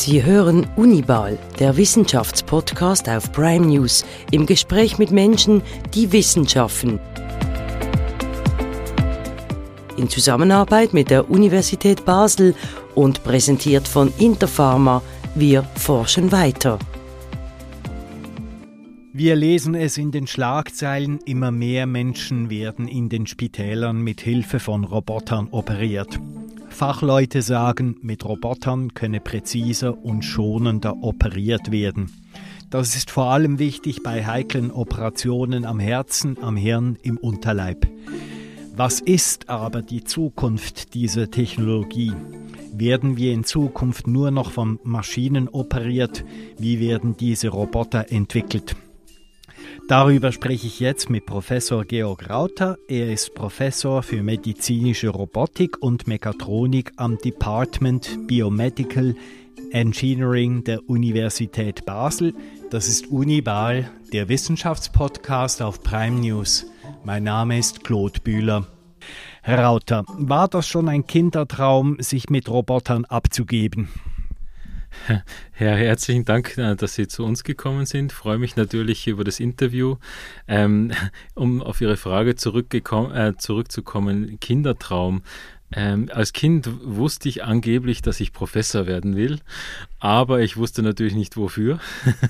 Sie hören Unibal, der Wissenschaftspodcast auf Prime News, im Gespräch mit Menschen, die Wissenschaften. In Zusammenarbeit mit der Universität Basel und präsentiert von Interpharma, wir forschen weiter. Wir lesen es in den Schlagzeilen, immer mehr Menschen werden in den Spitälern mit Hilfe von Robotern operiert. Fachleute sagen, mit Robotern könne präziser und schonender operiert werden. Das ist vor allem wichtig bei heiklen Operationen am Herzen, am Hirn, im Unterleib. Was ist aber die Zukunft dieser Technologie? Werden wir in Zukunft nur noch von Maschinen operiert? Wie werden diese Roboter entwickelt? Darüber spreche ich jetzt mit Professor Georg Rauter. Er ist Professor für medizinische Robotik und Mechatronik am Department Biomedical Engineering der Universität Basel. Das ist Unibal, der Wissenschaftspodcast auf Prime News. Mein Name ist Claude Bühler. Herr Rauter, war das schon ein Kindertraum, sich mit Robotern abzugeben? Herr, herzlichen Dank, äh, dass Sie zu uns gekommen sind. Ich freue mich natürlich über das Interview. Ähm, um auf Ihre Frage äh, zurückzukommen, Kindertraum. Ähm, als Kind wusste ich angeblich, dass ich Professor werden will, aber ich wusste natürlich nicht wofür.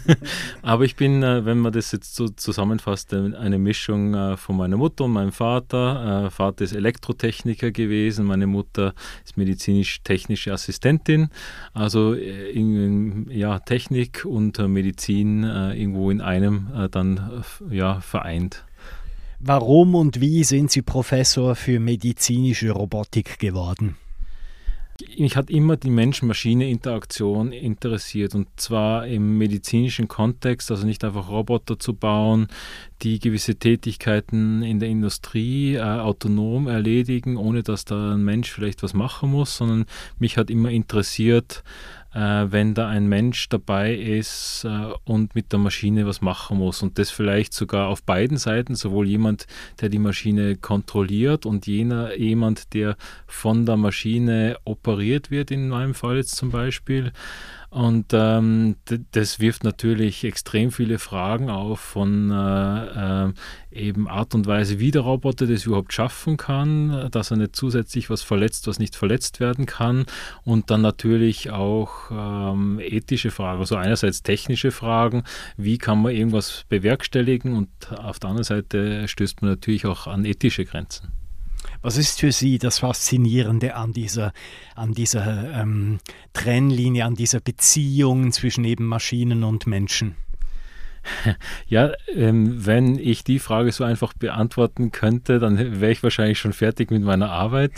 aber ich bin, äh, wenn man das jetzt so zusammenfasst, äh, eine Mischung äh, von meiner Mutter und meinem Vater. Äh, Vater ist Elektrotechniker gewesen, meine Mutter ist medizinisch-technische Assistentin. Also äh, in, ja, Technik und Medizin äh, irgendwo in einem dann ja, vereint. Warum und wie sind Sie Professor für medizinische Robotik geworden? Mich hat immer die Mensch-Maschine-Interaktion interessiert und zwar im medizinischen Kontext, also nicht einfach Roboter zu bauen, die gewisse Tätigkeiten in der Industrie äh, autonom erledigen, ohne dass da ein Mensch vielleicht was machen muss, sondern mich hat immer interessiert, wenn da ein Mensch dabei ist äh, und mit der Maschine was machen muss. Und das vielleicht sogar auf beiden Seiten, sowohl jemand, der die Maschine kontrolliert und jener jemand, der von der Maschine operiert wird, in meinem Fall jetzt zum Beispiel. Und ähm, das wirft natürlich extrem viele Fragen auf von äh, äh, eben Art und Weise, wie der Roboter das überhaupt schaffen kann, dass er nicht zusätzlich was verletzt, was nicht verletzt werden kann. Und dann natürlich auch ähm, ethische Fragen, also einerseits technische Fragen, wie kann man irgendwas bewerkstelligen und auf der anderen Seite stößt man natürlich auch an ethische Grenzen. Was ist für Sie das Faszinierende an dieser, an dieser ähm, Trennlinie, an dieser Beziehung zwischen eben Maschinen und Menschen? Ja, ähm, wenn ich die Frage so einfach beantworten könnte, dann wäre ich wahrscheinlich schon fertig mit meiner Arbeit.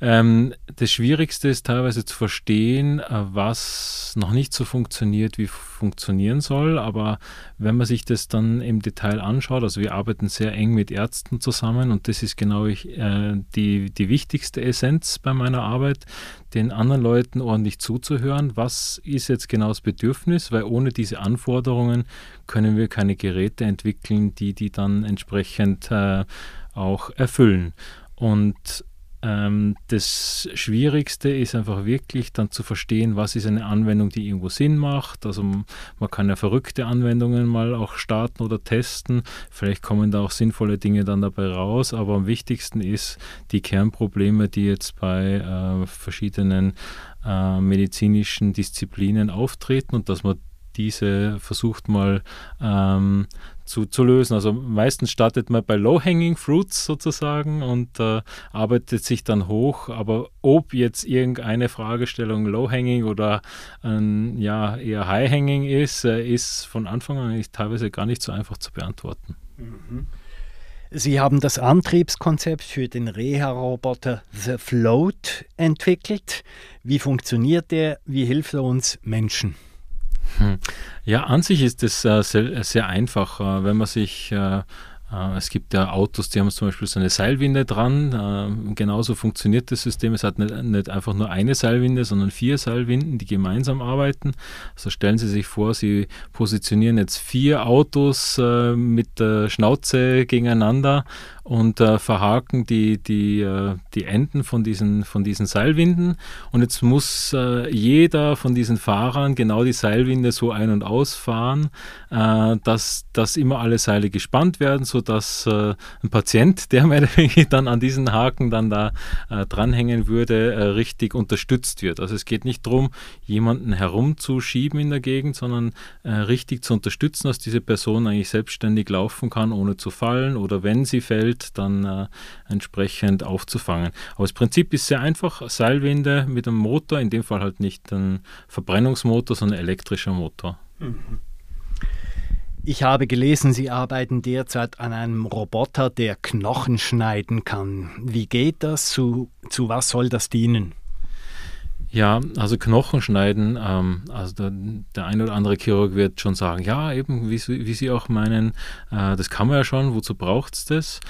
Ähm, das Schwierigste ist teilweise zu verstehen, äh, was noch nicht so funktioniert, wie funktionieren soll. Aber wenn man sich das dann im Detail anschaut, also wir arbeiten sehr eng mit Ärzten zusammen und das ist genau ich, äh, die, die wichtigste Essenz bei meiner Arbeit, den anderen Leuten ordentlich zuzuhören. Was ist jetzt genau das Bedürfnis? Weil ohne diese Anforderungen können wir keine Geräte entwickeln, die die dann entsprechend äh, auch erfüllen. Und ähm, das Schwierigste ist einfach wirklich dann zu verstehen, was ist eine Anwendung, die irgendwo Sinn macht. Also man kann ja verrückte Anwendungen mal auch starten oder testen. Vielleicht kommen da auch sinnvolle Dinge dann dabei raus. Aber am wichtigsten ist die Kernprobleme, die jetzt bei äh, verschiedenen äh, medizinischen Disziplinen auftreten und dass man diese versucht mal ähm, zu, zu lösen. Also meistens startet man bei Low-Hanging Fruits sozusagen und äh, arbeitet sich dann hoch. Aber ob jetzt irgendeine Fragestellung Low-Hanging oder ähm, ja, eher High-Hanging ist, äh, ist von Anfang an teilweise gar nicht so einfach zu beantworten. Mhm. Sie haben das Antriebskonzept für den Reha-Roboter The Float entwickelt. Wie funktioniert der? Wie hilft er uns Menschen? Hm. Ja, an sich ist es äh, sehr, sehr, einfach, äh, wenn man sich äh, äh, es gibt ja Autos, die haben zum Beispiel so eine Seilwinde dran. Äh, genauso funktioniert das System. Es hat nicht, nicht, einfach nur eine Seilwinde, sondern vier Seilwinden, die gemeinsam arbeiten. Also stellen Sie sich vor, Sie positionieren jetzt vier Autos äh, mit der Schnauze gegeneinander und äh, verhaken die, die, äh, die Enden von diesen, von diesen Seilwinden. Und jetzt muss äh, jeder von diesen Fahrern genau die Seilwinde so ein- und ausfahren, äh, dass, dass immer alle Seile gespannt werden, sodass äh, ein Patient, der dann an diesen Haken dann da äh, dranhängen würde, richtig unterstützt wird. Also es geht nicht darum, jemanden herumzuschieben in der Gegend, sondern richtig zu unterstützen, dass diese Person eigentlich selbstständig laufen kann, ohne zu fallen oder wenn sie fällt, dann äh, entsprechend aufzufangen. Aber das Prinzip ist sehr einfach. Seilwinde mit einem Motor, in dem Fall halt nicht ein Verbrennungsmotor, sondern ein elektrischer Motor. Mhm. Ich habe gelesen, Sie arbeiten derzeit an einem Roboter, der Knochen schneiden kann. Wie geht das? Zu, zu was soll das dienen? Ja, also Knochen schneiden, ähm, also der, der ein oder andere Chirurg wird schon sagen, ja, eben, wie, wie Sie auch meinen, äh, das kann man ja schon, wozu braucht es das?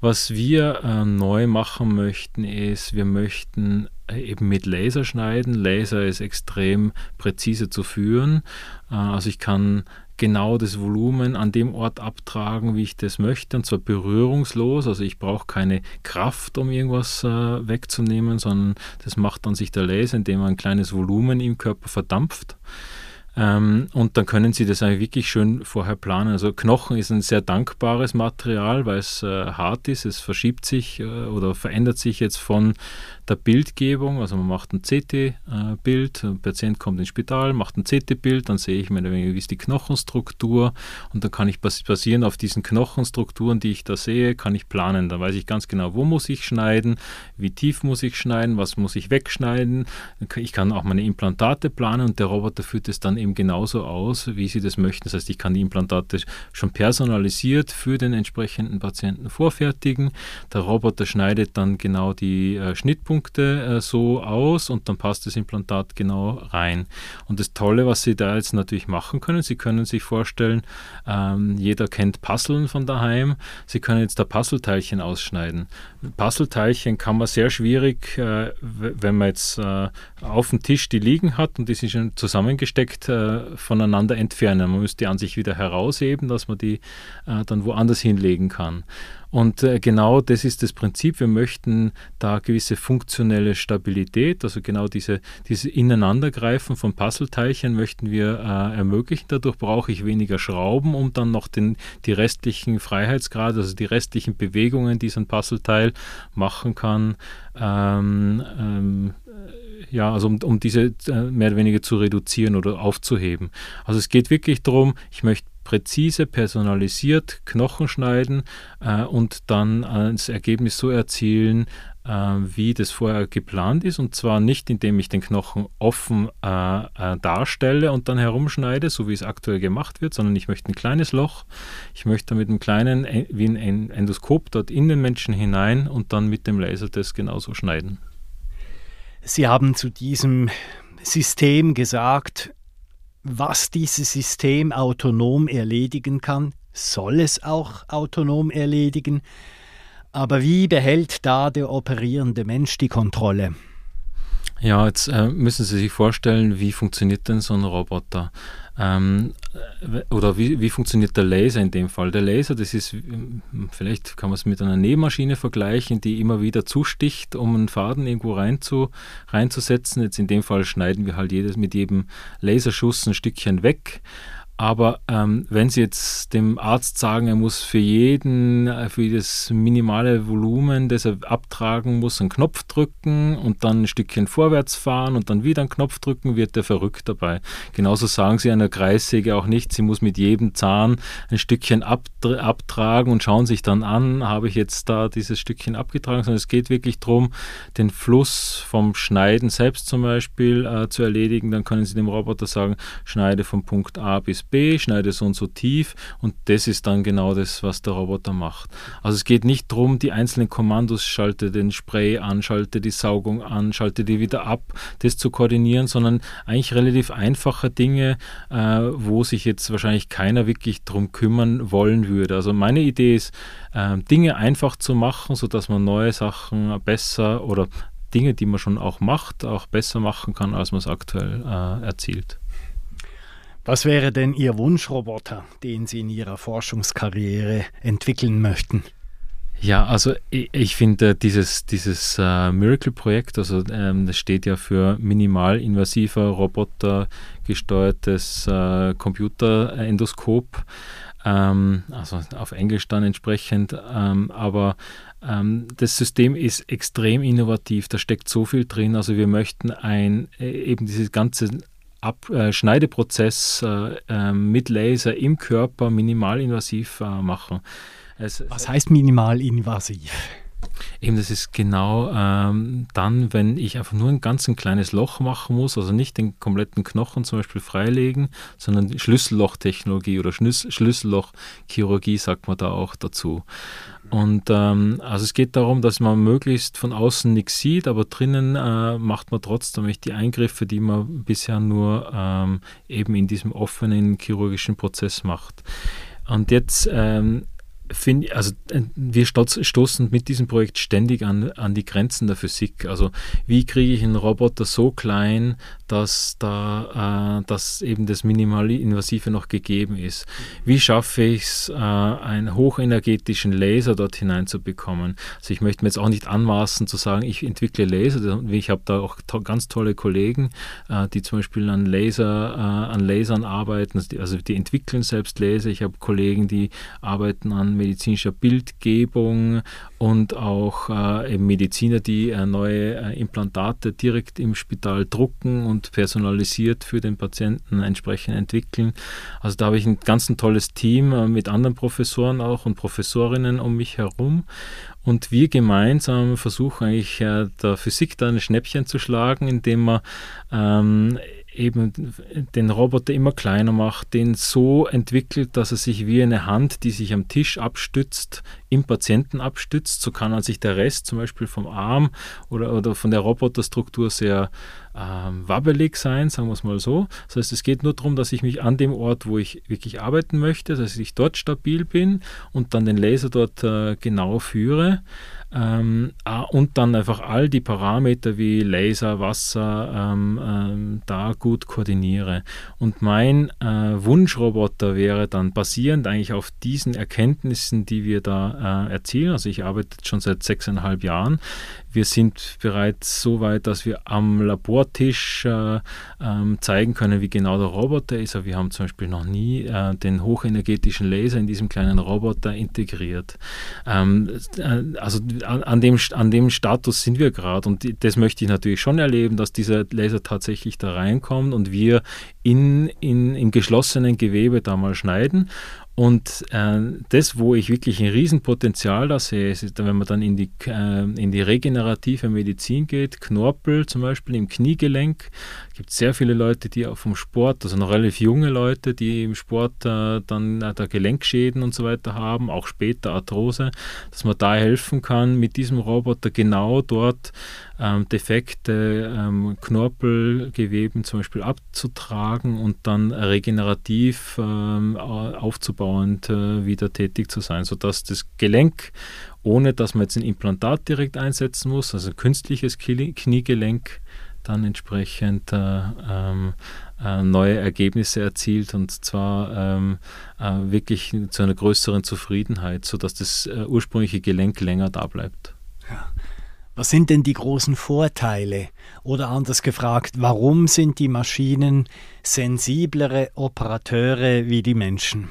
Was wir äh, neu machen möchten, ist, wir möchten eben mit Laser schneiden. Laser ist extrem präzise zu führen. Äh, also ich kann genau das Volumen an dem Ort abtragen, wie ich das möchte, und zwar berührungslos. Also ich brauche keine Kraft, um irgendwas äh, wegzunehmen, sondern das macht dann sich der Laser, indem er ein kleines Volumen im Körper verdampft. Ähm, und dann können Sie das eigentlich wirklich schön vorher planen. Also Knochen ist ein sehr dankbares Material, weil es äh, hart ist. Es verschiebt sich äh, oder verändert sich jetzt von der Bildgebung. Also man macht ein CT-Bild, ein Patient kommt ins Spital, macht ein CT-Bild, dann sehe ich mir, wie ist die Knochenstruktur und dann kann ich basierend auf diesen Knochenstrukturen, die ich da sehe, kann ich planen. Dann weiß ich ganz genau, wo muss ich schneiden, wie tief muss ich schneiden, was muss ich wegschneiden. Ich kann auch meine Implantate planen und der Roboter führt es dann eben genauso aus, wie Sie das möchten. Das heißt, ich kann die Implantate schon personalisiert für den entsprechenden Patienten vorfertigen. Der Roboter schneidet dann genau die äh, Schnittpunkte Punkte äh, so aus und dann passt das Implantat genau rein. Und das Tolle, was Sie da jetzt natürlich machen können, Sie können sich vorstellen, ähm, jeder kennt Puzzeln von daheim, Sie können jetzt da Puzzleteilchen ausschneiden. Puzzleteilchen kann man sehr schwierig, äh, wenn man jetzt äh, auf dem Tisch die liegen hat und die sind schon zusammengesteckt, äh, voneinander entfernen. Man müsste die an sich wieder herausheben, dass man die äh, dann woanders hinlegen kann. Und äh, genau das ist das Prinzip. Wir möchten da gewisse funktionelle Stabilität, also genau diese, diese Ineinandergreifen von Puzzleteilchen möchten wir äh, ermöglichen. Dadurch brauche ich weniger Schrauben, um dann noch den, die restlichen Freiheitsgrade, also die restlichen Bewegungen, die so ein Puzzleteil machen kann, ähm, ähm, ja, also um, um diese äh, mehr oder weniger zu reduzieren oder aufzuheben. Also es geht wirklich darum, ich möchte präzise, personalisiert Knochen schneiden äh, und dann äh, das Ergebnis so erzielen, äh, wie das vorher geplant ist. Und zwar nicht, indem ich den Knochen offen äh, äh, darstelle und dann herumschneide, so wie es aktuell gemacht wird, sondern ich möchte ein kleines Loch. Ich möchte mit einem kleinen, wie ein Endoskop dort in den Menschen hinein und dann mit dem Laser das genauso schneiden. Sie haben zu diesem System gesagt, was dieses System autonom erledigen kann, soll es auch autonom erledigen. Aber wie behält da der operierende Mensch die Kontrolle? Ja, jetzt äh, müssen Sie sich vorstellen, wie funktioniert denn so ein Roboter? Ähm, äh, oder wie, wie funktioniert der Laser in dem Fall? Der Laser, das ist, vielleicht kann man es mit einer Nähmaschine vergleichen, die immer wieder zusticht, um einen Faden irgendwo rein zu, reinzusetzen. Jetzt in dem Fall schneiden wir halt jedes mit jedem Laserschuss ein Stückchen weg. Aber ähm, wenn Sie jetzt dem Arzt sagen, er muss für jeden, äh, für das minimale Volumen, das er abtragen muss, einen Knopf drücken und dann ein Stückchen vorwärts fahren und dann wieder einen Knopf drücken, wird er verrückt dabei. Genauso sagen Sie einer Kreissäge auch nicht, sie muss mit jedem Zahn ein Stückchen abtragen und schauen sich dann an, habe ich jetzt da dieses Stückchen abgetragen, sondern es geht wirklich darum, den Fluss vom Schneiden selbst zum Beispiel äh, zu erledigen. Dann können Sie dem Roboter sagen, schneide von Punkt A bis B, schneide so und so tief und das ist dann genau das, was der Roboter macht. Also es geht nicht darum, die einzelnen Kommandos, schalte den Spray an, schalte die Saugung an, schalte die wieder ab, das zu koordinieren, sondern eigentlich relativ einfache Dinge, äh, wo sich jetzt wahrscheinlich keiner wirklich drum kümmern wollen würde. Also meine Idee ist, äh, Dinge einfach zu machen, sodass man neue Sachen besser oder Dinge, die man schon auch macht, auch besser machen kann, als man es aktuell äh, erzielt. Was wäre denn Ihr Wunschroboter, den Sie in Ihrer Forschungskarriere entwickeln möchten? Ja, also ich, ich finde dieses, dieses äh, Miracle-Projekt, also ähm, das steht ja für minimalinvasiver Roboter gesteuertes äh, Computerendoskop, ähm, also auf Englisch dann entsprechend, ähm, aber ähm, das System ist extrem innovativ, da steckt so viel drin, also wir möchten ein, äh, eben dieses ganze Ab äh, Schneideprozess äh, äh, mit Laser im Körper minimalinvasiv äh, machen. Es, Was heißt minimalinvasiv? Eben, das ist genau ähm, dann, wenn ich einfach nur ein ganz ein kleines Loch machen muss, also nicht den kompletten Knochen zum Beispiel freilegen, sondern Schlüssellochtechnologie oder Schlüssellochchirurgie sagt man da auch dazu. Und ähm, also es geht darum, dass man möglichst von außen nichts sieht, aber drinnen äh, macht man trotzdem die Eingriffe, die man bisher nur ähm, eben in diesem offenen chirurgischen Prozess macht. Und jetzt ähm, finde also äh, wir stoßen mit diesem Projekt ständig an, an die Grenzen der Physik. Also wie kriege ich einen Roboter so klein, dass da äh, dass eben das Minimalinvasive noch gegeben ist? Wie schaffe ich es, äh, einen hochenergetischen Laser dort hineinzubekommen? Also ich möchte mir jetzt auch nicht anmaßen zu sagen, ich entwickle Laser. Ich habe da auch to ganz tolle Kollegen, äh, die zum Beispiel an Laser, äh, an Lasern arbeiten, also die entwickeln selbst Laser. Ich habe Kollegen, die arbeiten an medizinischer Bildgebung und auch äh, Mediziner, die äh, neue äh, Implantate direkt im Spital drucken und personalisiert für den Patienten entsprechend entwickeln. Also da habe ich ein ganz ein tolles Team mit anderen Professoren auch und Professorinnen um mich herum. Und wir gemeinsam versuchen eigentlich der Physik da ein Schnäppchen zu schlagen, indem man ähm, eben den Roboter immer kleiner macht, den so entwickelt, dass er sich wie eine Hand, die sich am Tisch abstützt, im Patienten abstützt. So kann an sich der Rest zum Beispiel vom Arm oder, oder von der Roboterstruktur sehr ähm, wabbelig sein, sagen wir es mal so. Das heißt, es geht nur darum, dass ich mich an dem Ort, wo ich wirklich arbeiten möchte, dass ich dort stabil bin und dann den Laser dort äh, genau führe. Ähm, ah, und dann einfach all die Parameter wie Laser, Wasser ähm, ähm, da gut koordiniere. Und mein äh, Wunschroboter wäre dann basierend eigentlich auf diesen Erkenntnissen, die wir da äh, erzielen. Also ich arbeite schon seit sechseinhalb Jahren. Wir sind bereits so weit, dass wir am Labortisch äh, ähm, zeigen können, wie genau der Roboter ist. Aber wir haben zum Beispiel noch nie äh, den hochenergetischen Laser in diesem kleinen Roboter integriert. Ähm, äh, also an, an, dem, an dem Status sind wir gerade und das möchte ich natürlich schon erleben, dass dieser Laser tatsächlich da reinkommt und wir in, in, im geschlossenen Gewebe da mal schneiden und äh, das, wo ich wirklich ein Riesenpotenzial da sehe, ist, wenn man dann in die, äh, in die regenerative Medizin geht, Knorpel zum Beispiel im Kniegelenk. Gibt sehr viele Leute, die auch vom Sport, also noch relativ junge Leute, die im Sport äh, dann äh, da Gelenkschäden und so weiter haben, auch später Arthrose, dass man da helfen kann, mit diesem Roboter genau dort ähm, defekte ähm, Knorpelgeweben zum Beispiel abzutragen und dann regenerativ ähm, aufzubauend äh, wieder tätig zu sein, sodass das Gelenk, ohne dass man jetzt ein Implantat direkt einsetzen muss, also künstliches Kniegelenk, dann entsprechend äh, ähm, äh, neue Ergebnisse erzielt und zwar ähm, äh, wirklich zu einer größeren Zufriedenheit, sodass das äh, ursprüngliche Gelenk länger da bleibt. Was sind denn die großen Vorteile? Oder anders gefragt, warum sind die Maschinen sensiblere Operateure wie die Menschen?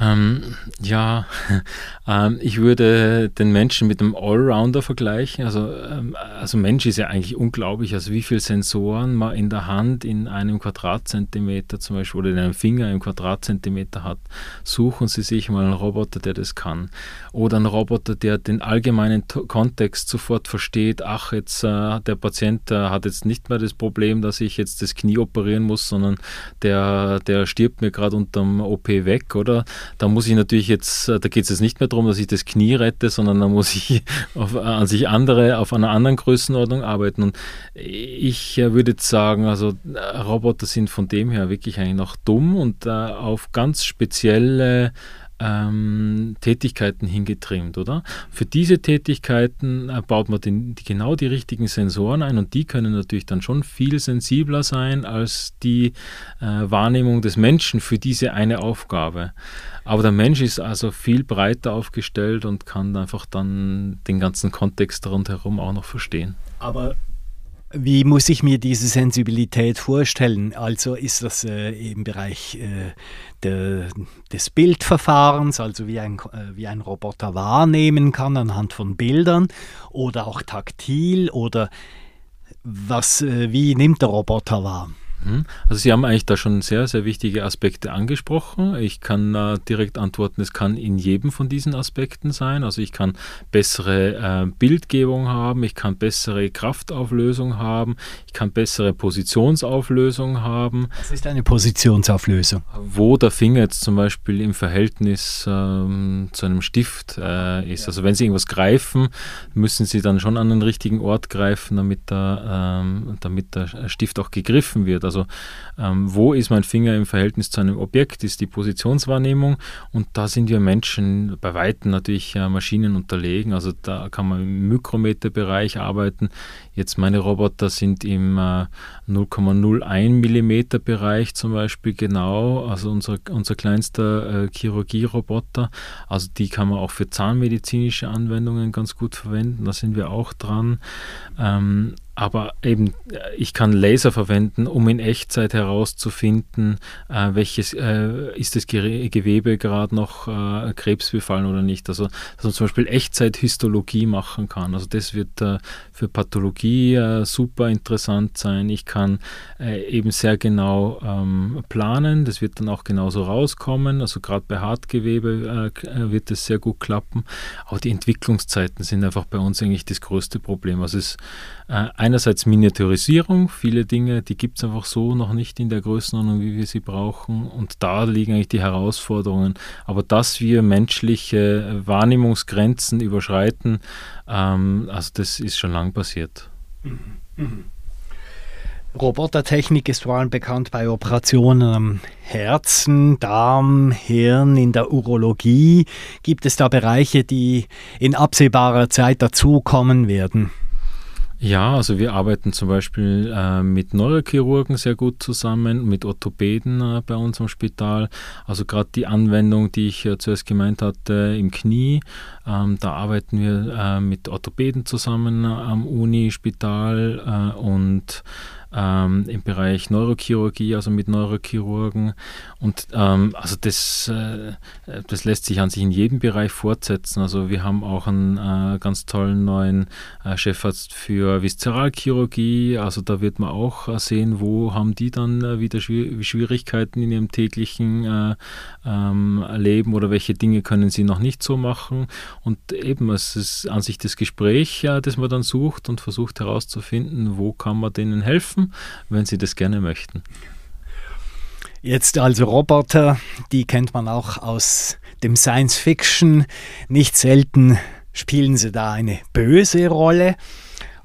Ähm, ja, ähm, ich würde den Menschen mit einem Allrounder vergleichen. Also, ähm, also Mensch ist ja eigentlich unglaublich, also wie viele Sensoren man in der Hand in einem Quadratzentimeter zum Beispiel oder in einem Finger im Quadratzentimeter hat. Suchen Sie sich mal einen Roboter, der das kann. Oder einen Roboter, der den allgemeinen Kontext sofort versteht. Ach, jetzt äh, der Patient äh, hat jetzt nicht mehr das Problem, dass ich jetzt das Knie operieren muss, sondern der, der stirbt mir gerade unterm OP weg, oder? Da muss ich natürlich jetzt, äh, da geht es jetzt nicht mehr darum, dass ich das Knie rette, sondern da muss ich auf, an sich andere, auf einer anderen Größenordnung arbeiten. Und ich äh, würde sagen, also äh, Roboter sind von dem her wirklich eigentlich noch dumm und äh, auf ganz spezielle ähm, Tätigkeiten hingetrimmt, oder? Für diese Tätigkeiten äh, baut man den, die, genau die richtigen Sensoren ein und die können natürlich dann schon viel sensibler sein als die äh, Wahrnehmung des Menschen für diese eine Aufgabe. Aber der Mensch ist also viel breiter aufgestellt und kann einfach dann den ganzen Kontext rundherum auch noch verstehen. Aber wie muss ich mir diese Sensibilität vorstellen? Also ist das äh, im Bereich äh, de, des Bildverfahrens, also wie ein, äh, wie ein Roboter wahrnehmen kann anhand von Bildern oder auch taktil oder was, äh, wie nimmt der Roboter wahr? Mhm. Also Sie haben eigentlich da schon sehr, sehr wichtige Aspekte angesprochen. Ich kann äh, direkt antworten, es kann in jedem von diesen Aspekten sein. Also ich kann bessere äh, Bildgebung haben, ich kann bessere Kraftauflösung haben, ich kann bessere Positionsauflösung haben. Was ist eine Positionsauflösung? Wo der Finger jetzt zum Beispiel im Verhältnis ähm, zu einem Stift äh, ist. Ja. Also wenn Sie irgendwas greifen, müssen Sie dann schon an den richtigen Ort greifen, damit der, ähm, damit der Stift auch gegriffen wird. Also also ähm, wo ist mein Finger im Verhältnis zu einem Objekt, ist die Positionswahrnehmung und da sind wir Menschen bei Weitem natürlich äh, Maschinen unterlegen. Also da kann man im Mikrometerbereich arbeiten. Jetzt meine Roboter sind im äh, 0,01 Millimeter Bereich zum Beispiel genau, also unser, unser kleinster äh, Chirurgieroboter. Also die kann man auch für zahnmedizinische Anwendungen ganz gut verwenden. Da sind wir auch dran. Ähm, aber eben, äh, ich kann Laser verwenden, um in Echtzeit herauszufinden, äh, welches äh, ist das Gewebe gerade noch äh, krebsbefallen oder nicht. Also, dass man zum Beispiel Echtzeithistologie machen kann. Also das wird äh, für Pathologie äh, super interessant sein. Ich kann eben sehr genau ähm, planen. Das wird dann auch genauso rauskommen. Also gerade bei Hartgewebe wird das sehr gut klappen. Aber die Entwicklungszeiten sind einfach bei uns eigentlich das größte Problem. Also es einerseits Miniaturisierung, viele Dinge, die gibt es einfach so noch nicht in der Größenordnung, wie wir sie brauchen. Und da liegen eigentlich die Herausforderungen. Aber dass wir menschliche Wahrnehmungsgrenzen überschreiten, ähm, also das ist schon lang passiert. Mhm. Mhm. Robotertechnik ist vor allem bekannt bei Operationen am Herzen, Darm, Hirn, in der Urologie. Gibt es da Bereiche, die in absehbarer Zeit dazukommen werden? Ja, also wir arbeiten zum Beispiel äh, mit Neurochirurgen sehr gut zusammen, mit Orthopäden äh, bei uns am Spital. Also gerade die Anwendung, die ich äh, zuerst gemeint hatte, im Knie, ähm, da arbeiten wir äh, mit Orthopäden zusammen am Uni-Spital äh, und ähm, im Bereich Neurochirurgie, also mit Neurochirurgen. Und ähm, also das, äh, das lässt sich an sich in jedem Bereich fortsetzen. Also wir haben auch einen äh, ganz tollen neuen äh, Chefarzt für Viszeralchirurgie. Also da wird man auch äh, sehen, wo haben die dann äh, wieder Schwierigkeiten in ihrem täglichen äh, ähm, Leben oder welche Dinge können sie noch nicht so machen. Und eben, es ist an sich das Gespräch, das man dann sucht und versucht herauszufinden, wo kann man denen helfen helfen, wenn Sie das gerne möchten. Jetzt also Roboter, die kennt man auch aus dem Science Fiction. Nicht selten spielen sie da eine böse Rolle.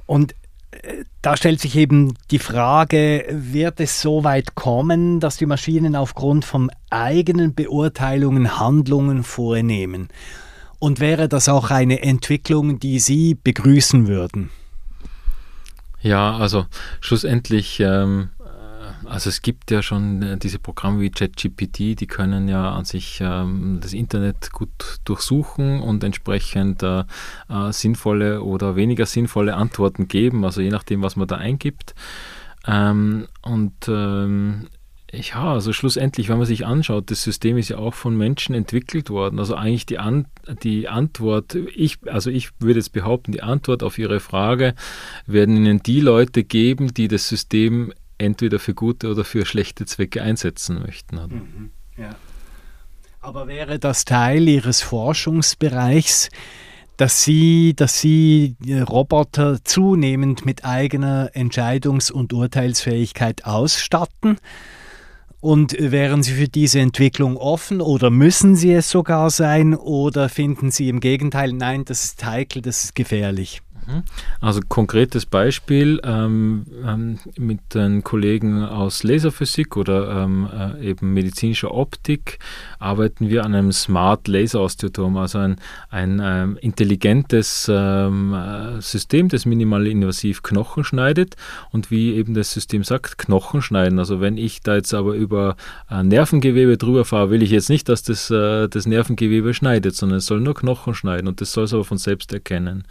Und äh, da stellt sich eben die Frage, wird es so weit kommen, dass die Maschinen aufgrund von eigenen Beurteilungen Handlungen vornehmen? Und wäre das auch eine Entwicklung, die Sie begrüßen würden? Ja, also schlussendlich, ähm, äh, also es gibt ja schon äh, diese Programme wie ChatGPT, die können ja an sich ähm, das Internet gut durchsuchen und entsprechend äh, äh, sinnvolle oder weniger sinnvolle Antworten geben, also je nachdem, was man da eingibt. Ähm, und ähm, ja, also schlussendlich, wenn man sich anschaut, das System ist ja auch von Menschen entwickelt worden. Also eigentlich die, An die Antwort, ich, also ich würde jetzt behaupten, die Antwort auf Ihre Frage werden Ihnen die Leute geben, die das System entweder für gute oder für schlechte Zwecke einsetzen möchten. Mhm, ja. Aber wäre das Teil Ihres Forschungsbereichs, dass Sie, dass Sie Roboter zunehmend mit eigener Entscheidungs- und Urteilsfähigkeit ausstatten? Und wären Sie für diese Entwicklung offen oder müssen Sie es sogar sein oder finden Sie im Gegenteil, nein, das ist heikel, das ist gefährlich? Mhm. Also konkretes Beispiel ähm, ähm, mit den Kollegen aus Laserphysik oder ähm, äh, eben medizinischer Optik arbeiten wir an einem Smart Laser Osteotom, also ein, ein ähm, intelligentes ähm, äh, System, das minimal invasiv Knochen schneidet und wie eben das System sagt, Knochen schneiden. Also wenn ich da jetzt aber über äh, Nervengewebe drüber fahre, will ich jetzt nicht, dass das, äh, das Nervengewebe schneidet, sondern es soll nur Knochen schneiden und das soll es aber von selbst erkennen.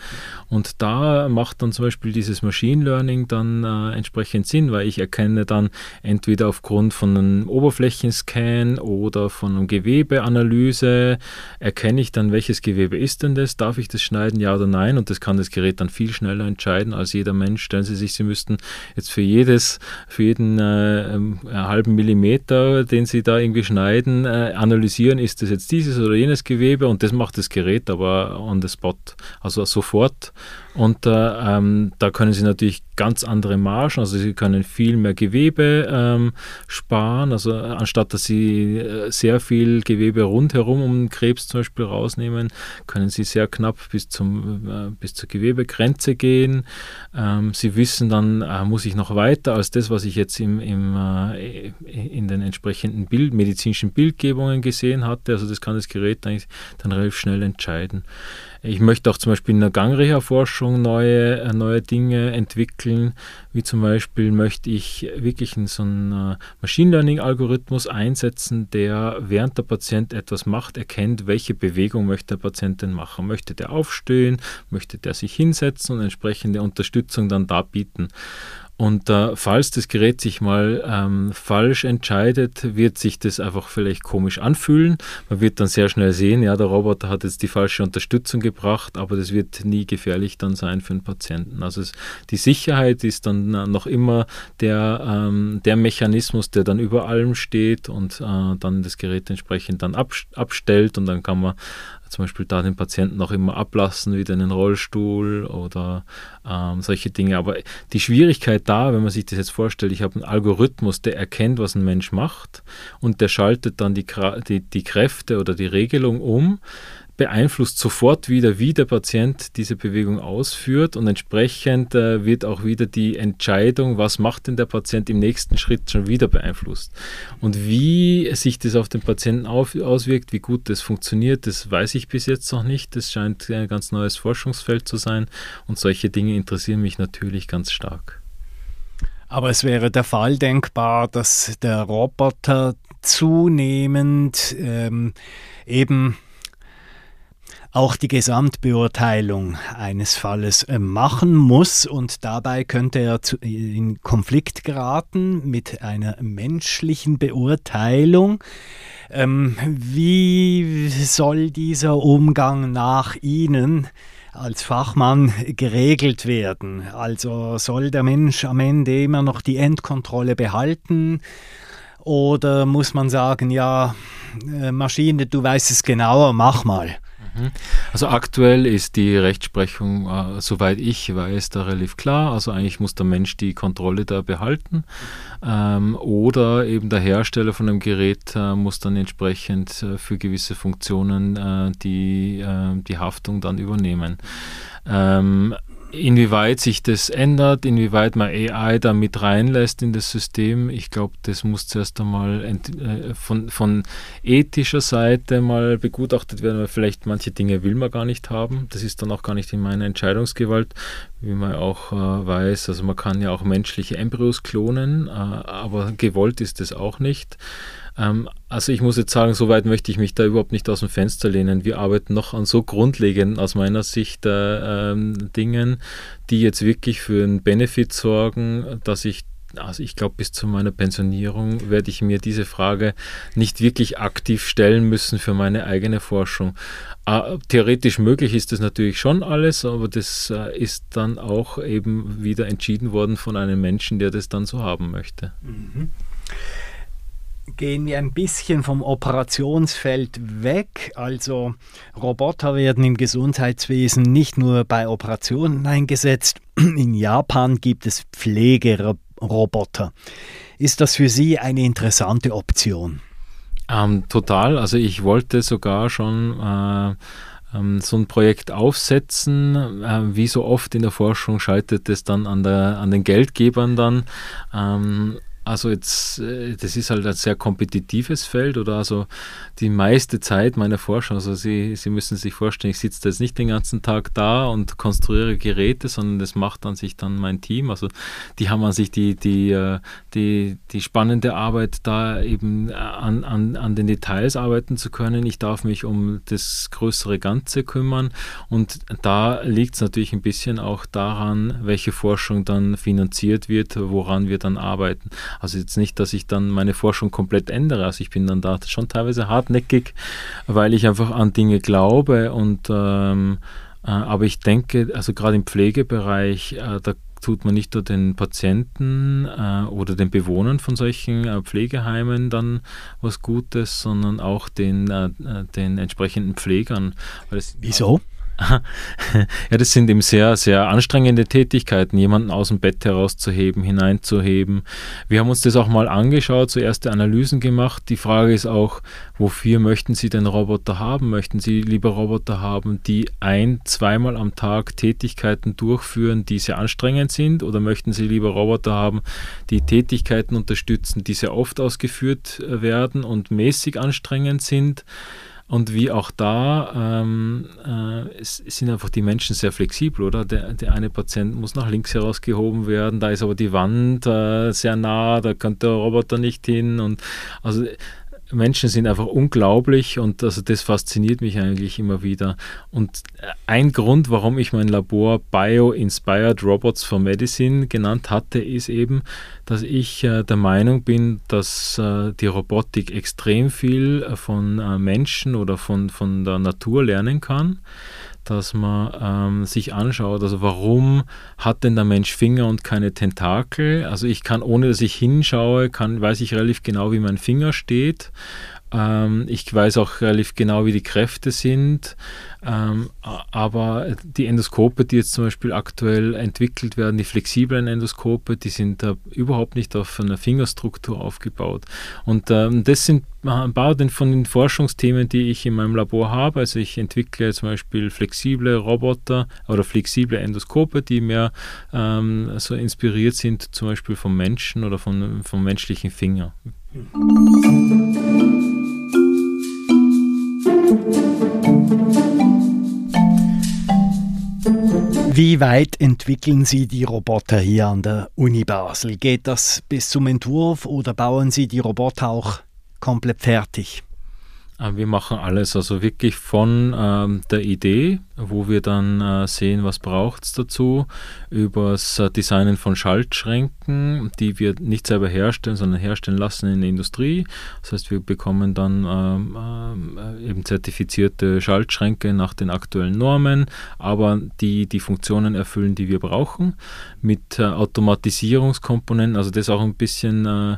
Und da macht dann zum Beispiel dieses Machine Learning dann äh, entsprechend Sinn, weil ich erkenne dann entweder aufgrund von einem Oberflächenscan oder von einem Gewebeanalyse, erkenne ich dann, welches Gewebe ist denn das, darf ich das schneiden, ja oder nein? Und das kann das Gerät dann viel schneller entscheiden als jeder Mensch. Stellen Sie sich, Sie müssten jetzt für jedes, für jeden äh, ähm, halben Millimeter, den Sie da irgendwie schneiden, äh, analysieren, ist das jetzt dieses oder jenes Gewebe? Und das macht das Gerät aber on the spot, also sofort und äh, ähm, da können Sie natürlich ganz andere Margen, also Sie können viel mehr Gewebe ähm, sparen, also äh, anstatt dass Sie äh, sehr viel Gewebe rundherum um Krebs zum Beispiel rausnehmen, können Sie sehr knapp bis, zum, äh, bis zur Gewebegrenze gehen. Ähm, Sie wissen dann, äh, muss ich noch weiter als das, was ich jetzt im, im, äh, in den entsprechenden Bild, medizinischen Bildgebungen gesehen hatte, also das kann das Gerät eigentlich dann relativ schnell entscheiden. Ich möchte auch zum Beispiel in der Gangreha-Forschung neue, äh, neue Dinge entwickeln, wie zum Beispiel möchte ich wirklich so einen äh, Machine Learning-Algorithmus einsetzen, der während der Patient etwas macht, erkennt, welche Bewegung möchte der Patient denn machen. Möchte der aufstehen, möchte der sich hinsetzen und entsprechende Unterstützung dann da bieten. Und äh, falls das Gerät sich mal ähm, falsch entscheidet, wird sich das einfach vielleicht komisch anfühlen. Man wird dann sehr schnell sehen, ja, der Roboter hat jetzt die falsche Unterstützung gebracht, aber das wird nie gefährlich dann sein für den Patienten. Also es, die Sicherheit ist dann äh, noch immer der, ähm, der Mechanismus, der dann über allem steht und äh, dann das Gerät entsprechend dann abstellt und dann kann man zum Beispiel da den Patienten auch immer ablassen, wieder in den Rollstuhl oder ähm, solche Dinge. Aber die Schwierigkeit da, wenn man sich das jetzt vorstellt, ich habe einen Algorithmus, der erkennt, was ein Mensch macht und der schaltet dann die, die, die Kräfte oder die Regelung um, beeinflusst sofort wieder, wie der Patient diese Bewegung ausführt und entsprechend äh, wird auch wieder die Entscheidung, was macht denn der Patient im nächsten Schritt schon wieder beeinflusst. Und wie sich das auf den Patienten auf, auswirkt, wie gut das funktioniert, das weiß ich bis jetzt noch nicht. Das scheint ein ganz neues Forschungsfeld zu sein und solche Dinge interessieren mich natürlich ganz stark. Aber es wäre der Fall denkbar, dass der Roboter zunehmend ähm, eben auch die Gesamtbeurteilung eines Falles äh, machen muss und dabei könnte er in Konflikt geraten mit einer menschlichen Beurteilung. Ähm, wie soll dieser Umgang nach Ihnen als Fachmann geregelt werden? Also soll der Mensch am Ende immer noch die Endkontrolle behalten? Oder muss man sagen, ja, äh, Maschine, du weißt es genauer, mach mal. Mhm. Also aktuell ist die Rechtsprechung, äh, soweit ich weiß, da relativ klar. Also eigentlich muss der Mensch die Kontrolle da behalten. Ähm, oder eben der Hersteller von dem Gerät äh, muss dann entsprechend äh, für gewisse Funktionen äh, die, äh, die Haftung dann übernehmen. Ähm, Inwieweit sich das ändert, inwieweit man AI da mit reinlässt in das System, ich glaube, das muss zuerst einmal äh, von, von ethischer Seite mal begutachtet werden, weil vielleicht manche Dinge will man gar nicht haben. Das ist dann auch gar nicht in meiner Entscheidungsgewalt, wie man auch äh, weiß. Also man kann ja auch menschliche Embryos klonen, äh, aber gewollt ist es auch nicht. Ähm, also ich muss jetzt sagen, so weit möchte ich mich da überhaupt nicht aus dem Fenster lehnen. Wir arbeiten noch an so grundlegenden, aus meiner Sicht, äh, ähm, Dingen, die jetzt wirklich für einen Benefit sorgen, dass ich also ich glaube, bis zu meiner Pensionierung werde ich mir diese Frage nicht wirklich aktiv stellen müssen für meine eigene Forschung. Äh, theoretisch möglich ist das natürlich schon alles, aber das äh, ist dann auch eben wieder entschieden worden von einem Menschen, der das dann so haben möchte. Mhm gehen wir ein bisschen vom Operationsfeld weg. Also Roboter werden im Gesundheitswesen nicht nur bei Operationen eingesetzt. In Japan gibt es Pflegeroboter. Ist das für Sie eine interessante Option? Ähm, total. Also ich wollte sogar schon äh, ähm, so ein Projekt aufsetzen. Äh, wie so oft in der Forschung scheitert es dann an, der, an den Geldgebern dann. Ähm, also jetzt, äh, das ist halt ein sehr kompetitives Feld oder also die meiste Zeit meiner Forschung, also Sie, Sie müssen sich vorstellen, ich sitze jetzt nicht den ganzen Tag da und konstruiere Geräte, sondern das macht an sich dann mein Team. Also die haben an sich die, die, äh, die, die spannende Arbeit, da eben an, an, an den Details arbeiten zu können. Ich darf mich um das größere Ganze kümmern und da liegt es natürlich ein bisschen auch daran, welche Forschung dann finanziert wird, woran wir dann arbeiten. Also jetzt nicht, dass ich dann meine Forschung komplett ändere. Also ich bin dann da schon teilweise hartnäckig, weil ich einfach an Dinge glaube und ähm, äh, aber ich denke, also gerade im Pflegebereich, äh, da tut man nicht nur den Patienten äh, oder den Bewohnern von solchen äh, Pflegeheimen dann was Gutes, sondern auch den, äh, äh den entsprechenden Pflegern. Wieso? ja, das sind eben sehr, sehr anstrengende Tätigkeiten, jemanden aus dem Bett herauszuheben, hineinzuheben. Wir haben uns das auch mal angeschaut, so erste Analysen gemacht. Die Frage ist auch, wofür möchten Sie denn Roboter haben? Möchten Sie lieber Roboter haben, die ein-, zweimal am Tag Tätigkeiten durchführen, die sehr anstrengend sind? Oder möchten Sie lieber Roboter haben, die Tätigkeiten unterstützen, die sehr oft ausgeführt äh, werden und mäßig anstrengend sind? Und wie auch da ähm, äh, sind einfach die Menschen sehr flexibel, oder? Der, der, eine Patient muss nach links herausgehoben werden, da ist aber die Wand äh, sehr nah, da könnte der Roboter nicht hin. Und also Menschen sind einfach unglaublich und also das fasziniert mich eigentlich immer wieder. Und ein Grund, warum ich mein Labor Bio-Inspired Robots for Medicine genannt hatte, ist eben, dass ich äh, der Meinung bin, dass äh, die Robotik extrem viel äh, von äh, Menschen oder von, von der Natur lernen kann dass man ähm, sich anschaut, also warum hat denn der Mensch Finger und keine Tentakel? Also ich kann, ohne dass ich hinschaue, kann, weiß ich relativ genau, wie mein Finger steht. Ähm, ich weiß auch relativ genau, wie die Kräfte sind. Ähm, aber die Endoskope, die jetzt zum Beispiel aktuell entwickelt werden, die flexiblen Endoskope, die sind da überhaupt nicht auf einer Fingerstruktur aufgebaut. Und ähm, das sind ein paar von den Forschungsthemen, die ich in meinem Labor habe. Also ich entwickle zum Beispiel flexible Roboter oder flexible Endoskope, die mehr ähm, so inspiriert sind, zum Beispiel vom Menschen oder vom, vom menschlichen Finger. Wie weit entwickeln Sie die Roboter hier an der Uni Basel? Geht das bis zum Entwurf oder bauen Sie die Roboter auch komplett fertig? Äh, wir machen alles, also wirklich von ähm, der Idee, wo wir dann äh, sehen, was braucht es dazu, über das äh, Designen von Schaltschränken, die wir nicht selber herstellen, sondern herstellen lassen in der Industrie. Das heißt, wir bekommen dann ähm, äh, eben zertifizierte Schaltschränke nach den aktuellen Normen, aber die die Funktionen erfüllen, die wir brauchen, mit äh, Automatisierungskomponenten, also das auch ein bisschen äh,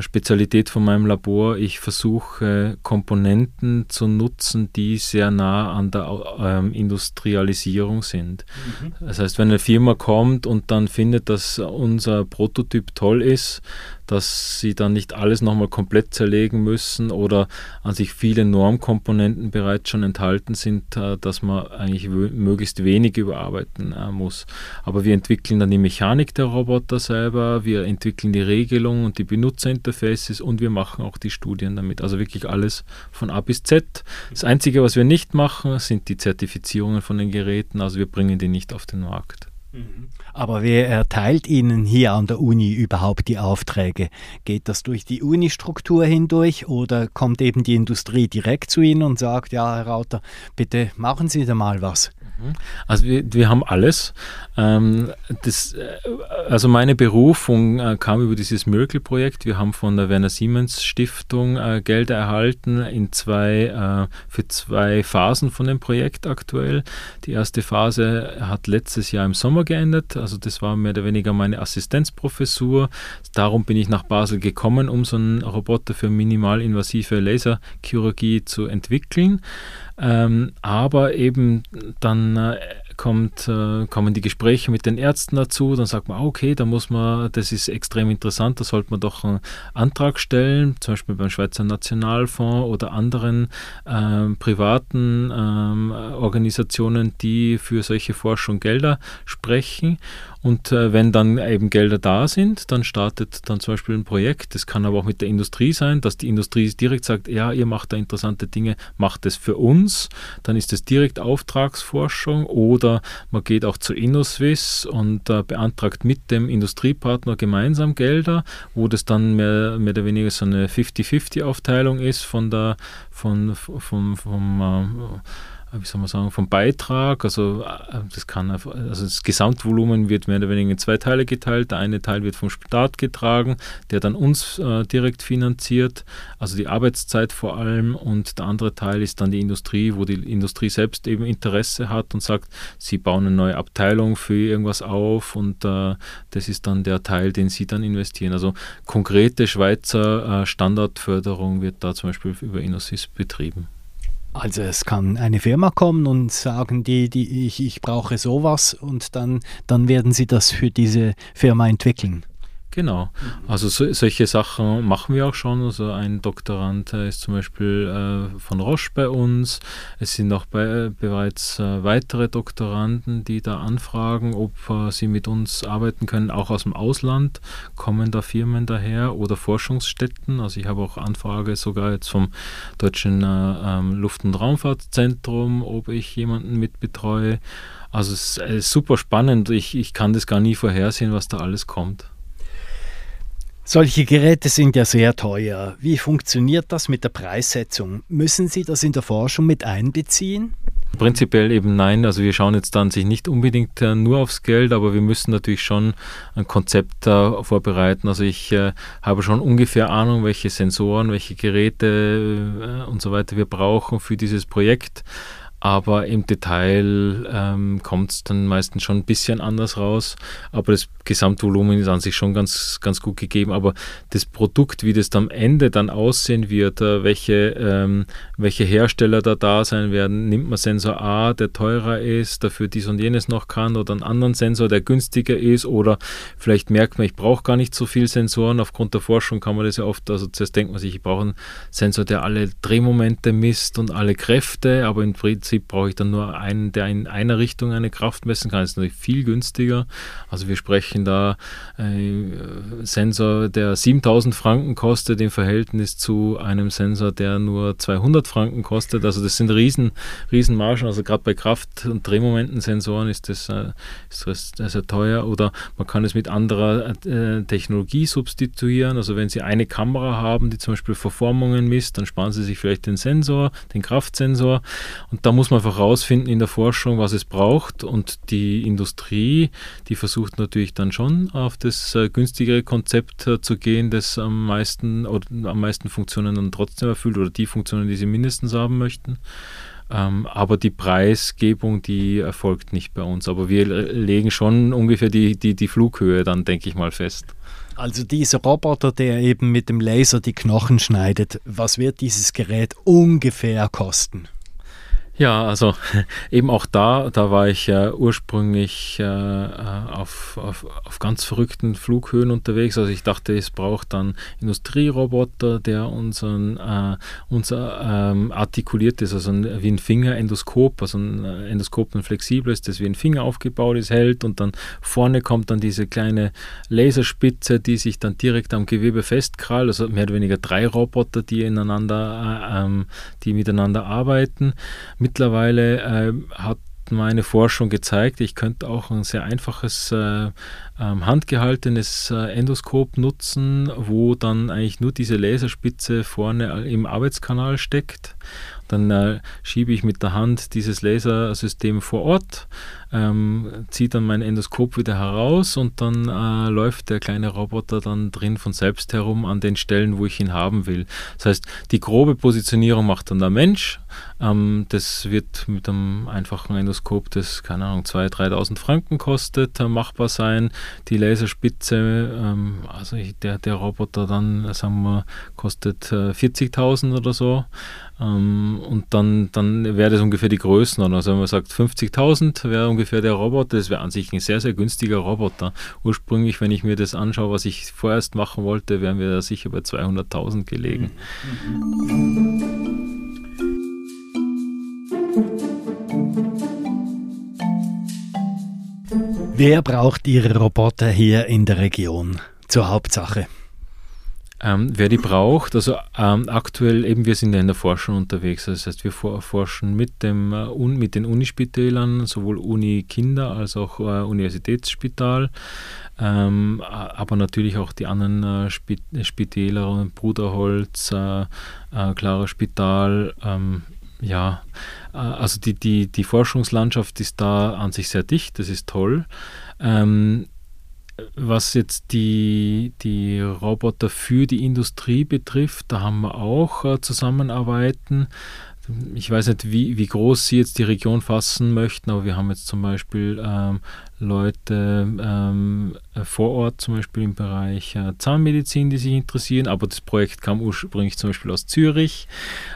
Spezialität von meinem Labor. Ich versuche Komponenten zu nutzen, die sehr nah an der ähm, Industrialisierung sind. Mhm. Das heißt, wenn eine Firma kommt und dann findet, dass unser Prototyp toll ist, dass sie dann nicht alles nochmal komplett zerlegen müssen oder an sich viele Normkomponenten bereits schon enthalten sind, äh, dass man eigentlich möglichst wenig überarbeiten äh, muss. Aber wir entwickeln dann die Mechanik der Roboter selber, wir entwickeln die Regelung und die Benutzerinterfaces und wir machen auch die Studien damit. Also wirklich alles von A bis Z. Das Einzige, was wir nicht machen, sind die Zertifizierungen von den Geräten, also wir bringen die nicht auf den Markt. Aber wer erteilt Ihnen hier an der Uni überhaupt die Aufträge? Geht das durch die Uni-Struktur hindurch oder kommt eben die Industrie direkt zu Ihnen und sagt, ja, Herr Rauter, bitte machen Sie da mal was? Mhm. Also wir, wir haben alles. Ähm, das, äh, also meine Berufung äh, kam über dieses Miracle-Projekt. Wir haben von der Werner Siemens Stiftung äh, Gelder erhalten in zwei, für zwei Phasen von dem Projekt aktuell. Die erste Phase hat letztes Jahr im Sommer geendet. Also das war mehr oder weniger meine Assistenzprofessur. Darum bin ich nach Basel gekommen, um so einen Roboter für minimalinvasive Laserchirurgie zu entwickeln. Ähm, aber eben dann äh, kommt, äh, kommen die Gespräche mit den Ärzten dazu, dann sagt man, ah, okay, da muss man, das ist extrem interessant, da sollte man doch einen Antrag stellen, zum Beispiel beim Schweizer Nationalfonds oder anderen äh, privaten äh, Organisationen, die für solche Forschung Gelder sprechen. Und äh, wenn dann eben Gelder da sind, dann startet dann zum Beispiel ein Projekt. Das kann aber auch mit der Industrie sein, dass die Industrie direkt sagt, ja, ihr macht da interessante Dinge, macht es für uns. Dann ist es direkt Auftragsforschung oder man geht auch zu InnoSwiss und äh, beantragt mit dem Industriepartner gemeinsam Gelder, wo das dann mehr, mehr oder weniger so eine 50-50-Aufteilung ist von der, von, vom, vom, äh, wie soll man sagen, vom Beitrag. Also äh, das kann also das Gesamtvolumen wird mehr oder weniger in zwei Teile geteilt. Der eine Teil wird vom Staat getragen, der dann uns äh, direkt finanziert, also die Arbeitszeit vor allem. Und der andere Teil ist dann die Industrie, wo die Industrie selbst eben Interesse hat und sagt, sie bauen eine neue Abteilung für irgendwas auf und äh, das ist dann der Teil, den sie dann investieren. Also konkrete Schweizer äh, Standardförderung wird da zum Beispiel über Innosis betrieben. Also es kann eine Firma kommen und sagen, die, die, ich, ich brauche sowas und dann, dann werden sie das für diese Firma entwickeln. Genau. Mhm. Also so, solche Sachen machen wir auch schon. Also ein Doktorand ist zum Beispiel äh, von Roche bei uns. Es sind auch bei, äh, bereits äh, weitere Doktoranden, die da anfragen, ob äh, sie mit uns arbeiten können. Auch aus dem Ausland kommen da Firmen daher oder Forschungsstätten. Also ich habe auch Anfrage sogar jetzt vom Deutschen äh, ähm, Luft- und Raumfahrtzentrum, ob ich jemanden mit betreue. Also es ist super spannend. Ich, ich kann das gar nie vorhersehen, was da alles kommt. Solche Geräte sind ja sehr teuer. Wie funktioniert das mit der Preissetzung? Müssen Sie das in der Forschung mit einbeziehen? Prinzipiell eben nein. Also wir schauen jetzt dann sich nicht unbedingt äh, nur aufs Geld, aber wir müssen natürlich schon ein Konzept vorbereiten. Also ich äh, habe schon ungefähr Ahnung, welche Sensoren, welche Geräte äh, und so weiter wir brauchen für dieses Projekt aber im Detail ähm, kommt es dann meistens schon ein bisschen anders raus. Aber das Gesamtvolumen ist an sich schon ganz, ganz gut gegeben. Aber das Produkt, wie das am Ende dann aussehen wird, äh, welche, ähm, welche Hersteller da da sein werden, nimmt man Sensor A, der teurer ist, dafür dies und jenes noch kann, oder einen anderen Sensor, der günstiger ist, oder vielleicht merkt man, ich brauche gar nicht so viele Sensoren. Aufgrund der Forschung kann man das ja oft, also zuerst denkt man sich, ich brauche einen Sensor, der alle Drehmomente misst und alle Kräfte, aber im Prinzip Prinzip brauche ich dann nur einen, der in einer Richtung eine Kraft messen kann. Das ist natürlich viel günstiger. Also wir sprechen da äh, Sensor, der 7000 Franken kostet im Verhältnis zu einem Sensor, der nur 200 Franken kostet. Also das sind riesen, riesen Margen. Also gerade bei Kraft- und Drehmomentensensoren ist das, äh, ist das sehr teuer. Oder man kann es mit anderer äh, Technologie substituieren. Also wenn Sie eine Kamera haben, die zum Beispiel Verformungen misst, dann sparen Sie sich vielleicht den Sensor, den Kraftsensor. Und da muss man einfach herausfinden in der Forschung, was es braucht. Und die Industrie, die versucht natürlich dann schon auf das äh, günstigere Konzept äh, zu gehen, das am meisten oder am meisten Funktionen dann trotzdem erfüllt oder die Funktionen, die sie mindestens haben möchten. Ähm, aber die Preisgebung, die erfolgt nicht bei uns. Aber wir legen schon ungefähr die, die, die Flughöhe dann, denke ich mal, fest. Also dieser Roboter, der eben mit dem Laser die Knochen schneidet, was wird dieses Gerät ungefähr kosten? Ja, also eben auch da, da war ich ja ursprünglich äh, äh, auf, auf, auf ganz verrückten Flughöhen unterwegs. Also ich dachte, es braucht dann Industrieroboter, der unseren, äh, unser ähm, artikuliert ist, also ein, wie ein Fingerendoskop, also ein äh, Endoskop, ein flexibles, das wie ein Finger aufgebaut ist, hält und dann vorne kommt dann diese kleine Laserspitze, die sich dann direkt am Gewebe festkrallt, also mehr oder weniger drei Roboter, die ineinander, äh, ähm, die miteinander arbeiten. Mit mittlerweile äh, hat meine Forschung gezeigt, ich könnte auch ein sehr einfaches äh, ähm, handgehaltenes äh, Endoskop nutzen, wo dann eigentlich nur diese Laserspitze vorne im Arbeitskanal steckt. Dann äh, schiebe ich mit der Hand dieses Lasersystem vor Ort, ähm, ziehe dann mein Endoskop wieder heraus und dann äh, läuft der kleine Roboter dann drin von selbst herum an den Stellen, wo ich ihn haben will. Das heißt, die grobe Positionierung macht dann der Mensch. Ähm, das wird mit einem einfachen Endoskop, das keine Ahnung 2.000, 3.000 Franken kostet, äh, machbar sein die Laserspitze, ähm, also der, der Roboter dann, sagen wir, kostet äh, 40.000 oder so. Ähm, und dann, dann wäre das ungefähr die Größenordnung. Also wenn man sagt 50.000 wäre ungefähr der Roboter, das wäre an sich ein sehr, sehr günstiger Roboter. Ursprünglich, wenn ich mir das anschaue, was ich vorerst machen wollte, wären wir da sicher bei 200.000 gelegen. Wer braucht Ihre Roboter hier in der Region zur Hauptsache? Ähm, wer die braucht, also ähm, aktuell eben, wir sind ja in der Forschung unterwegs. Das heißt, wir forschen mit, dem, äh, mit den Unispitälern, sowohl Uni-Kinder als auch äh, Universitätsspital, ähm, aber natürlich auch die anderen äh, Spit Spitäler, Bruderholz, äh, äh, Clara Spital, ähm, ja, äh, also die, die, die Forschungslandschaft ist da an sich sehr dicht, das ist toll. Ähm, was jetzt die, die Roboter für die Industrie betrifft, da haben wir auch äh, Zusammenarbeiten. Ich weiß nicht, wie, wie groß Sie jetzt die Region fassen möchten, aber wir haben jetzt zum Beispiel ähm, Leute ähm, vor Ort, zum Beispiel im Bereich äh, Zahnmedizin, die sich interessieren, aber das Projekt kam ursprünglich zum Beispiel aus Zürich.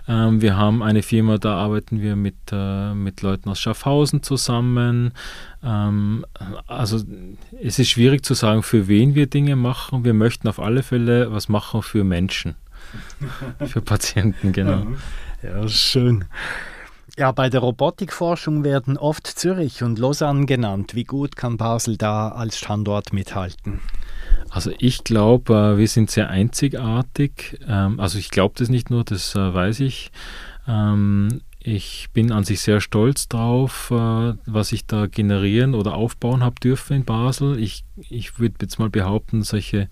Ähm, wir haben eine Firma, da arbeiten wir mit, äh, mit Leuten aus Schaffhausen zusammen. Ähm, also es ist schwierig zu sagen, für wen wir Dinge machen. Wir möchten auf alle Fälle was machen für Menschen, für Patienten, genau. Ja, schön. Ja, bei der Robotikforschung werden oft Zürich und Lausanne genannt. Wie gut kann Basel da als Standort mithalten? Also ich glaube, äh, wir sind sehr einzigartig. Ähm, also ich glaube das nicht nur, das äh, weiß ich. Ich bin an sich sehr stolz drauf, äh, was ich da generieren oder aufbauen habe dürfen in Basel. Ich, ich würde jetzt mal behaupten, solche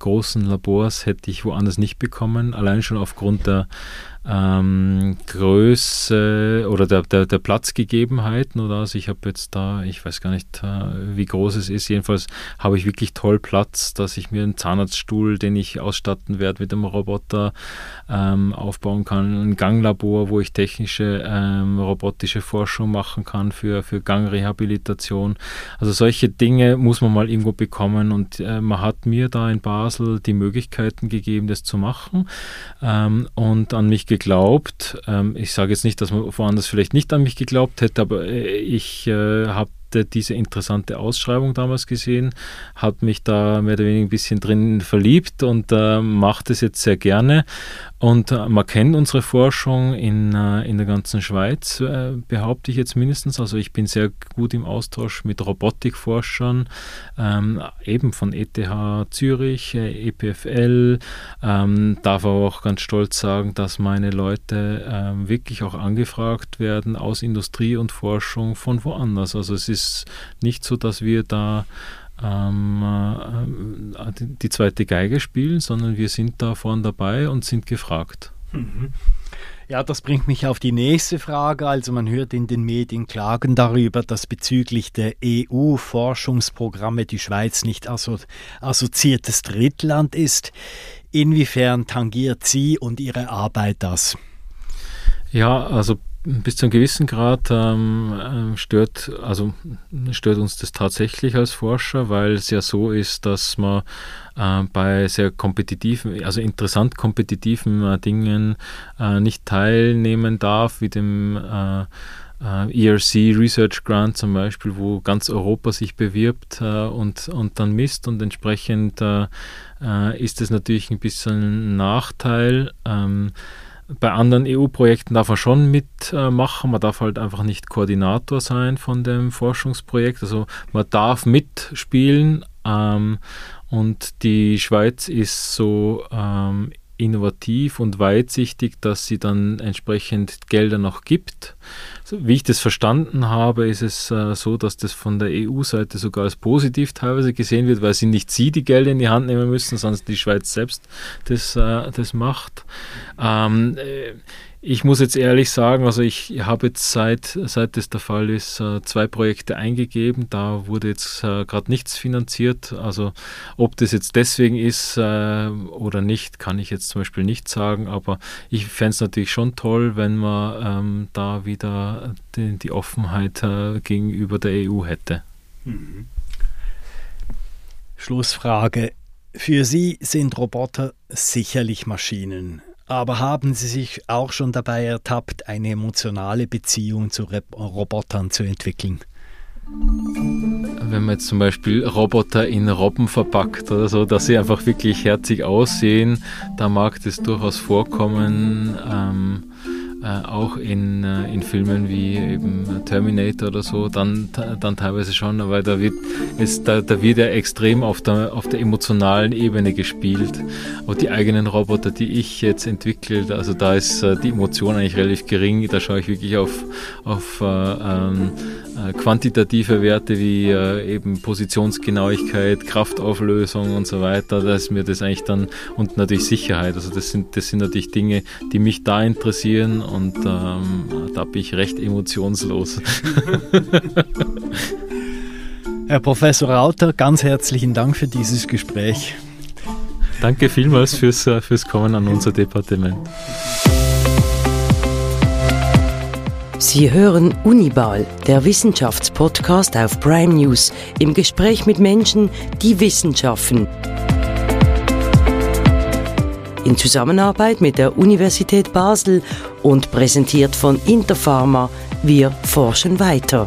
großen Labors hätte ich woanders nicht bekommen, allein schon aufgrund der ähm, Größe oder der, der, der Platzgegebenheiten oder also ich habe jetzt da, ich weiß gar nicht, äh, wie groß es ist, jedenfalls habe ich wirklich toll Platz, dass ich mir einen Zahnarztstuhl, den ich ausstatten werde mit dem Roboter, ähm, aufbauen kann, ein Ganglabor, wo ich technische ähm, robotische Forschung machen kann für, für Gangrehabilitation. Also solche Dinge muss man mal irgendwo bekommen und äh, man hat mir da in Basel die Möglichkeiten gegeben, das zu machen. Ähm, und an mich geglaubt. Ähm, ich sage jetzt nicht, dass man woanders vielleicht nicht an mich geglaubt hätte, aber äh, ich äh, habe diese interessante Ausschreibung damals gesehen, habe mich da mehr oder weniger ein bisschen drin verliebt und äh, mache das jetzt sehr gerne. Und äh, man kennt unsere Forschung in, äh, in der ganzen Schweiz, äh, behaupte ich jetzt mindestens. Also ich bin sehr gut im Austausch mit Robotikforschern, ähm, eben von ETH Zürich, EPFL. Ähm, darf aber auch ganz stolz sagen, dass meine Leute ähm, wirklich auch angefragt werden aus Industrie und Forschung von woanders. Also es ist nicht so, dass wir da ähm, äh, die zweite Geige spielen, sondern wir sind da vorne dabei und sind gefragt. Mhm. Ja, das bringt mich auf die nächste Frage. Also man hört in den Medien Klagen darüber, dass bezüglich der EU-Forschungsprogramme die Schweiz nicht asso assoziiertes Drittland ist. Inwiefern tangiert Sie und Ihre Arbeit das? Ja, also bis zu einem gewissen Grad ähm, äh, stört, also stört uns das tatsächlich als Forscher, weil es ja so ist, dass man äh, bei sehr kompetitiven, also interessant kompetitiven äh, Dingen äh, nicht teilnehmen darf, wie dem äh, äh, ERC Research Grant zum Beispiel, wo ganz Europa sich bewirbt und, und dann misst und entsprechend ist es natürlich ein bisschen ein Nachteil. Ähm, bei anderen EU-Projekten darf man schon mitmachen, man darf halt einfach nicht Koordinator sein von dem Forschungsprojekt. Also man darf mitspielen ähm, und die Schweiz ist so ähm, innovativ und weitsichtig, dass sie dann entsprechend Gelder noch gibt. Wie ich das verstanden habe, ist es äh, so, dass das von der EU-Seite sogar als positiv teilweise gesehen wird, weil sie nicht sie die Gelder in die Hand nehmen müssen, sondern die Schweiz selbst das, äh, das macht. Ähm, äh, ich muss jetzt ehrlich sagen, also ich habe jetzt seit, seit das der Fall ist, äh, zwei Projekte eingegeben. Da wurde jetzt äh, gerade nichts finanziert. Also ob das jetzt deswegen ist äh, oder nicht, kann ich jetzt zum Beispiel nicht sagen. Aber ich fände es natürlich schon toll, wenn man ähm, da wieder die, Offenheit gegenüber der EU hätte. Mhm. Schlussfrage. Für Sie sind Roboter sicherlich Maschinen Aber haben Sie sich auch schon dabei ertappt, eine emotionale Beziehung zu Robotern zu entwickeln? Wenn man jetzt zum Beispiel Roboter in Robben verpackt oder so, dass sie einfach wirklich herzig aussehen, da mag das durchaus vorkommen. Ähm, äh, auch in, äh, in Filmen wie eben Terminator oder so, dann, dann teilweise schon, aber da wird, es, da, da wird ja extrem auf der, auf der emotionalen Ebene gespielt. Auch die eigenen Roboter, die ich jetzt entwickle, also da ist äh, die Emotion eigentlich relativ gering, da schaue ich wirklich auf, auf äh, ähm, äh, quantitative Werte wie äh, eben Positionsgenauigkeit, Kraftauflösung und so weiter, da ist mir das eigentlich dann und natürlich Sicherheit. Also das sind, das sind natürlich Dinge, die mich da interessieren und ähm, da bin ich recht emotionslos. Herr Professor Rauter, ganz herzlichen Dank für dieses Gespräch. Danke vielmals fürs, äh, fürs Kommen an unser Departement. Sie hören Unibal, der Wissenschaftspodcast auf Prime News, im Gespräch mit Menschen, die Wissenschaften. In Zusammenarbeit mit der Universität Basel und präsentiert von Interpharma. Wir forschen weiter.